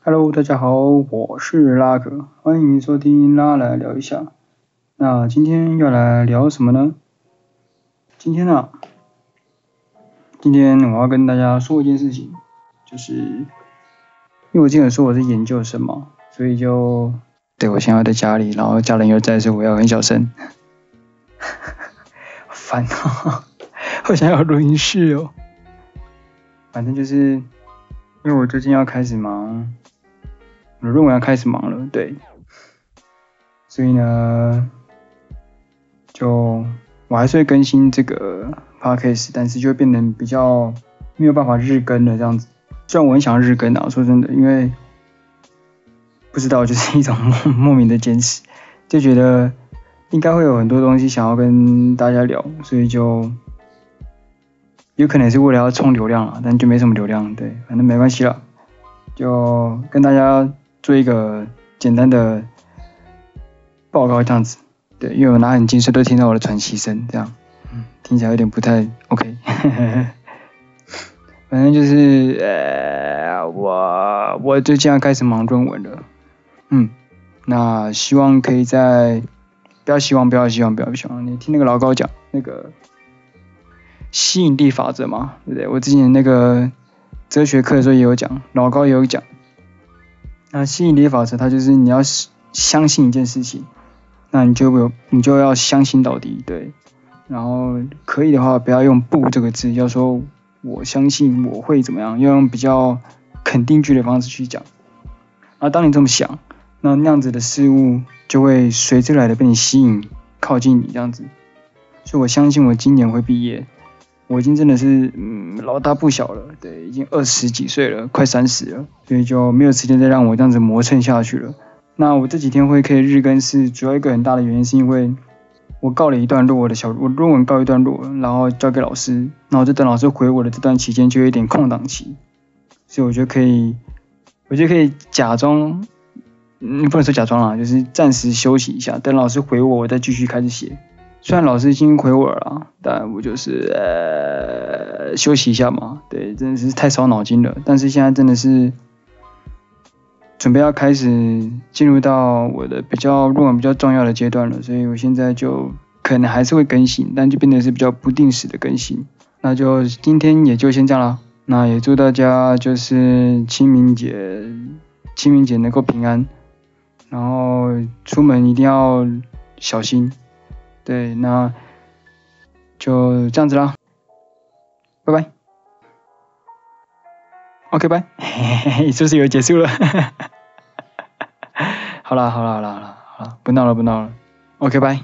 Hello，大家好，我是拉哥，欢迎收听拉来聊一下。那今天要来聊什么呢？今天啊，今天我要跟大家说一件事情，就是因为我之前说我是研究生嘛，所以就对我现在在家里，然后家人又在，所以我要很小声。烦啊！好想要录音室哦。反正就是因为我最近要开始忙，我论文要开始忙了，对。所以呢，就我还是会更新这个 podcast，但是就会变得比较没有办法日更了这样子。虽然我很想日更啊，说真的，因为不知道就是一种莫 莫名的坚持，就觉得应该会有很多东西想要跟大家聊，所以就。有可能是为了要冲流量了，但就没什么流量，对，反正没关系了，就跟大家做一个简单的报告这样子，对，因为我拿很近，所以都听到我的喘息声，这样，嗯，听起来有点不太 OK，反正就是，呃，我我最近要开始忙论文了，嗯，那希望可以在，不要希望，不要希望，不要希望，你听那个老高讲那个。吸引力法则嘛，对不对？我之前那个哲学课的时候也有讲，老高也有讲。那吸引力法则，它就是你要相信一件事情，那你就有你就要相信到底，对。然后可以的话，不要用不这个字，要说我相信我会怎么样，要用比较肯定句的方式去讲。而当你这么想，那那样子的事物就会随之来的被你吸引，靠近你这样子。所以我相信我今年会毕业。我已经真的是嗯老大不小了，已经二十几岁了，快三十了，所以就没有时间再让我这样子磨蹭下去了。那我这几天会可以日更是主要一个很大的原因，是因为我告了一段落，我的小我论文告一段落，然后交给老师，然后就等老师回我的这段期间就有一点空档期，所以我觉得可以，我觉得可以假装，嗯，不能说假装啦，就是暂时休息一下，等老师回我，我再继续开始写。虽然老师已经回我了，但我就是呃休息一下嘛。对，真的是太烧脑筋了。但是现在真的是准备要开始进入到我的比较论文比较重要的阶段了，所以我现在就可能还是会更新，但就变得是比较不定时的更新。那就今天也就先这样了。那也祝大家就是清明节清明节能够平安，然后出门一定要小心。对，那就这样子啦，拜拜。OK，拜。是不是又结束了？好啦，好啦，好啦，好啦，好啦，不闹了，不闹了。OK，拜。